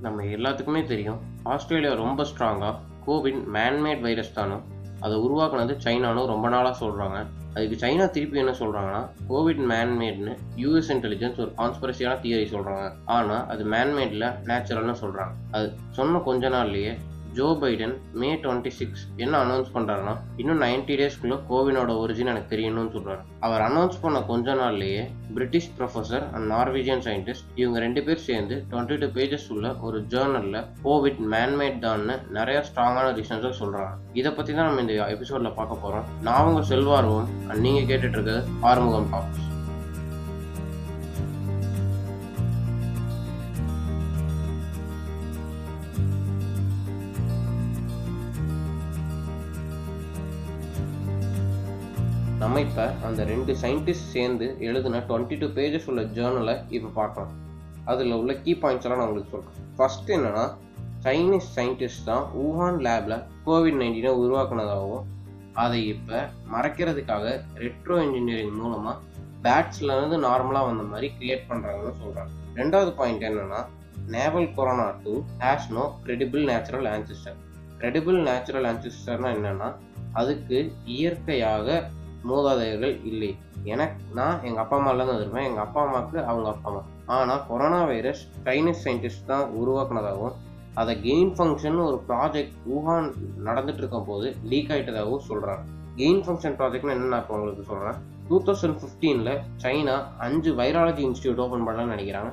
நம்ம எல்லாத்துக்குமே தெரியும். ஆஸ்திரேலியா ரொம்ப ஸ்ட்ராங்காக கோவிட் மேன்மேட் வைரஸ் தானும் அதை உருவாக்குனது சைனானும் ரொம்ப நாளாக சொல்கிறாங்க அதுக்கு சைனா திருப்பி என்ன சொல்கிறாங்கன்னா கோவிட் மேன்மேட்னு யூஎஸ் இன்டெலிஜென்ஸ் ஒரு கான்ஸ்பரசியான தியரி சொல்கிறாங்க ஆனால் அது மேன்மேடில் நேச்சுரல்னு சொல்கிறாங்க அது சொன்ன கொஞ்ச நாள்லேயே Joe Biden May twenty six என்ன அனௌன்ஸ் பண்ணுறாருன்னா இன்னும் நைன்டி டேஸ்க்குள்ளே கோவினோட ஒரிஜின் எனக்கு தெரியணும்னு சொல்கிறாரு அவர் அனௌன்ஸ் பண்ண கொஞ்ச நாள்லேயே British professor and Norwegian scientist இவங்க ரெண்டு பேர் சேர்ந்து டுவெண்ட்டி டூ பேஜஸ் உள்ள ஒரு ஜேர்னலில் கோவிட் மேன்மேட் தான்னு நிறைய ஸ்ட்ராங்கான ரீசன்ஸை சொல்கிறாங்க இதை பற்றி தான் நம்ம இந்த எபிசோடில் பார்க்க போகிறோம் நான் உங்கள் செல்வார்வம் அண்ட் நீங்கள் கேட்டுட்ருக்கிறது ஆறுமுகம் டாக்ஸ் நம்ம இப்போ அந்த ரெண்டு சயின்டிஸ்ட் சேர்ந்து எழுதின டுவெண்ட்டி டூ பேஜஸ் உள்ள ஜேர்னலை இப்போ பார்க்கலாம் அதில் உள்ள கீ பாயிண்ட்ஸ் எல்லாம் நான் உங்களுக்கு சொல்கிறேன் ஃபர்ஸ்ட் என்னென்னா சைனீஸ் சயின்டிஸ்ட் தான் ஊஹான் லேபில் கோவிட் நைன்டீனை உருவாக்குனதாகவும் அதை இப்போ மறைக்கிறதுக்காக ரெட்ரோ இன்ஜினியரிங் மூலமாக பேட்ஸ்லேருந்து நார்மலாக வந்த மாதிரி கிரியேட் பண்ணுறாங்கன்னு சொல்கிறாங்க ரெண்டாவது பாயிண்ட் என்னன்னா novel corona two has no credible natural ancestor credible natural ஆன்சிஸ்டர்னால் என்னென்னா அதுக்கு இயற்கையாக மூதாதையர்கள் இல்லை. எனக்கு நான் எங்கள் அப்பா அம்மாலேருந்து வந்திருப்பேன் எங்கள் அப்பா அம்மாவுக்கு அவங்க அப்பா அம்மா. ஆனால் கொரோனா வைரஸ் சைனீஸ் சயின்டிஸ்ட் தான் உருவாக்குனதாகவும் அதை கெயின் ஃபங்க்ஷன் ஒரு ப்ராஜெக்ட் ஊஹான் நடந்துட்டு இருக்கும் போது லீக் ஆகிட்டதாகவும் சொல்கிறாங்க கெயின் ஃபங்க்ஷன் ப்ராஜெக்ட்னு என்ன நான் இப்போ உங்களுக்கு சொல்கிறேன் டூ தௌசண்ட் ஃபிஃப்டீனில் சைனா அஞ்சு வைராலஜி இன்ஸ்டியூட் ஓப்பன் பண்ணலாம்னு நினைக்கிறாங்க.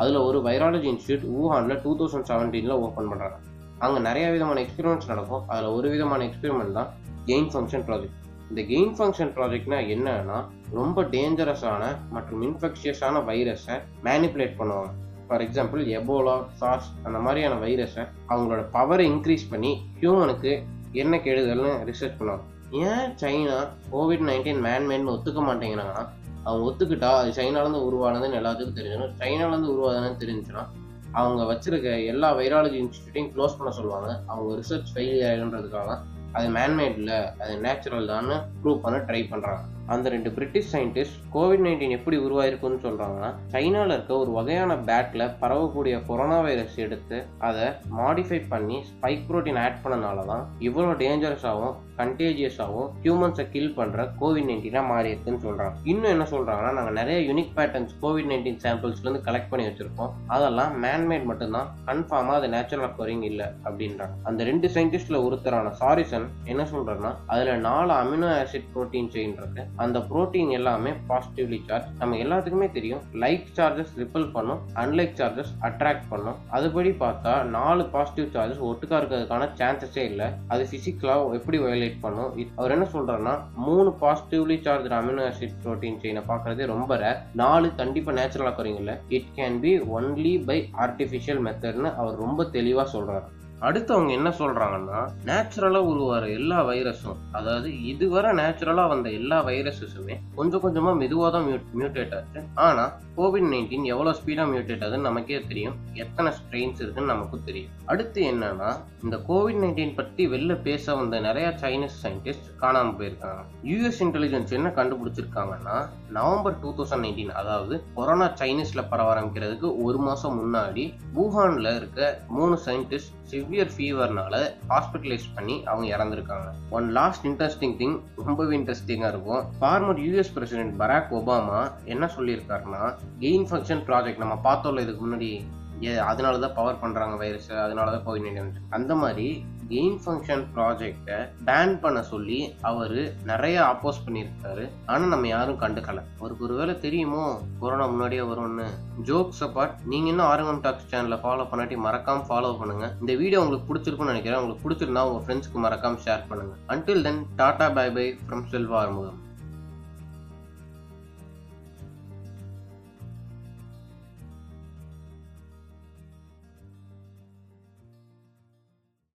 அதில் ஒரு வைராலஜி இன்ஸ்டியூட் ஊஹானில் டூ தௌசண்ட் செவன்டீனில் ஓப்பன் பண்ணுறாங்க அங்கே நிறைய விதமான எக்ஸ்பெரிமெண்ட்ஸ் நடக்கும். அதில் ஒரு விதமான எக்ஸ்பெரிமெண்ட் தான் கெயின் ஃபங்க்ஷன் ப்ராஜெக்ட் இந்த கெயின் ஃபங்க்ஷன் ப்ராஜெக்ட்னா என்னன்னா ரொம்ப டேஞ்சரஸான மற்றும் இன்ஃபெக்ஷியஸான வைரஸை மேனிப்புலேட் பண்ணுவாங்க. ஃபார் எக்ஸாம்பிள் எபோலா சார்ஸ் அந்த மாதிரியான வைரஸை அவங்களோட பவரை இன்க்ரீஸ் பண்ணி ஹியூமனுக்கு என்ன கெடுதல்னு ரிசர்ச் பண்ணுவாங்க. ஏன் சைனா கோவிட் நைன்டீன் மேன்மேட்னு ஒத்துக்க மாட்டேங்கிறாங்கன்னா அவங்க ஒத்துக்கிட்டா அது சைனாலேருந்து உருவானதுன்னு எல்லாத்துக்கும் தெரிஞ்சிடும். சைனாலேருந்து உருவானதுன்னு தெரிஞ்சுன்னா அவங்க வச்சிருக்க எல்லா வைராலஜி இன்ஸ்டியூட்டையும் க்ளோஸ் பண்ண சொல்லுவாங்க. அவங்க ரிசர்ச் ஃபெயிலியர் ஆகிடுன்றதுக்காக அது மேன்மேடில் அது நேச்சுரல் தான் ப்ரூவ் பண்ண ட்ரை பண்ணுறாங்க அந்த ரெண்டு பிரிட்டிஷ் சயின்டிஸ்ட் கோவிட் நைன்டீன் எப்படி உருவாயிருக்குன்னு சொல்கிறாங்கன்னா சைனாவில் இருக்க ஒரு வகையான பேட்டில் பரவக்கூடிய கொரோனா வைரஸ் எடுத்து அதை மாடிஃபை பண்ணி ஸ்பைக் ப்ரோட்டீன் ஆட் பண்ணனால தான் இவ்வளோ டேஞ்சரஸாகவும் கண்டேஜியஸாகவும் ஹியூமன்ஸை கில் பண்ணுற கோவிட் நைன்டீனாக மாறி இருக்குன்னு சொல்கிறாங்க இன்னும் என்ன சொல்கிறாங்கன்னா நாங்கள் நிறைய யூனிக் பேட்டர்ன்ஸ் கோவிட் நைன்டீன் சாம்பிள்ஸ்லேருந்து கலெக்ட் பண்ணி வச்சுருக்கோம். அதெல்லாம் மேன்மேட் மட்டும்தான். கன்ஃபார்மாக அது நேச்சுரல் அக்கோரிங் இல்லை அப்படின்றாங்க. அந்த ரெண்டு சயின்டிஸ்டில் ஒருத்தரான சாரிசன் என்ன சொல்கிறேன்னா அதில் நாலு அமினோ ஆசிட் ப்ரோட்டீன் செயின் இருக்கு. அந்த ப்ரோட்டீன் எல்லாமே பாசிட்டிவ்லி சார்ஜ் நம்ம எல்லாத்துக்குமே தெரியும். லைக் சார்ஜஸ் ரிப்பல் பண்ணும். அன்லைக் சார்ஜஸ் அட்ராக்ட் பண்ணும். அதுபடி பார்த்தா நாலு பாசிட்டிவ் சார்ஜஸ் ஒட்டுக்கா இருக்கிறதுக்கான சான்சஸே இல்லை. அது பிசிக்கலாக எப்படி வயலேட் பண்ணும்? அவர் என்ன சொல்றாருன்னா மூணு positively charge amino acid protein செயினை பார்க்கறதே ரொம்ப ரேர் நாலு கண்டிப்பாக நேச்சுரலாக குறைங்கல்ல it can be only by artificial மெத்தட்னு அவர் ரொம்ப தெளிவாக சொல்றாரு. அடுத்து அவங்க என்ன சொல்றாங்கன்னா நேச்சுரலா உருவார எல்லா வைரஸும் அதாவது இதுவரை நேச்சுரலா வந்த எல்லா வைரஸஸுமே கொஞ்சம் கொஞ்சமா மெதுவா தான் மியூட்டேட் ஆச்சு. ஆனா கோவிட் நைன்டீன் எவ்வளவு ஸ்பீடா மியூட்டேட் ஆகுதுன்னு நமக்கே தெரியும். எத்தனை ஸ்ட்ரெயின்ஸ் இருக்குன்னு நமக்கும் தெரியும். அடுத்து என்னன்னா இந்த கோவிட் நைன்டீன் பத்தி வெளில பேச வந்த நிறைய சைனீஸ் சயின்டிஸ்ட் காணாம போயிருக்காங்க. யூஎஸ் இன்டெலிஜென்ஸ் என்ன கண்டுபிடிச்சிருக்காங்கன்னா நவம்பர் டூ தௌசண்ட் நைன்டீன் அதாவது கொரோனா சைனீஸ்ல பரவ ஆரம்பிக்கிறதுக்கு ஒரு மாசம் முன்னாடி வூஹான்ல இருக்க மூணு சயின்டிஸ்ட் சிவியர் ஃபீவர்னால ஹாஸ்பிட்டலைஸ் பண்ணி அவங்க இறந்துருக்காங்க. ஒன் லாஸ்ட் இன்ட்ரெஸ்டிங் திங் ரொம்பவே இன்ட்ரெஸ்டிங்காக இருக்கும். Former US president Barack Obama என்ன சொல்லியிருக்காருன்னா கெயின் ஃபங்க்ஷன் ப்ராஜெக்ட் நம்ம பார்த்தோம்ல இதுக்கு முன்னாடி. ஏ அதனால தான் பவர் பண்ணுறாங்க வைரஸ் அதனால தான் கோவிட் நைன்டீன் அந்த மாதிரி கெயின் ஃபங்க்ஷன் ப்ராஜெக்டை பேன் பண்ண சொல்லி அவர் நிறைய அப்போஸ் பண்ணியிருக்காரு. ஆனால் நம்ம யாரும் கண்டுக்கல. அவருக்கு ஒருவேளை தெரியுமோ? கொரோனா முன்னாடியே வரும்னு. ஜோக்ஸ் அப்பார்ட் நீங்கள் இன்னும் ஆர்வம் டாக்ஸ் சேனலில் ஃபாலோ பண்ணாட்டி மறக்காம ஃபாலோ பண்ணுங்க. இந்த வீடியோ உங்களுக்கு பிடிச்சிருக்கும்னு நினைக்கிறேன். உங்களுக்கு பிடிச்சிருந்தா உங்கள் ஃப்ரெண்ட்ஸ்க்கு மறக்காம ஷேர் பண்ணுங்க. Until then tata bye bye from Selva Arumugam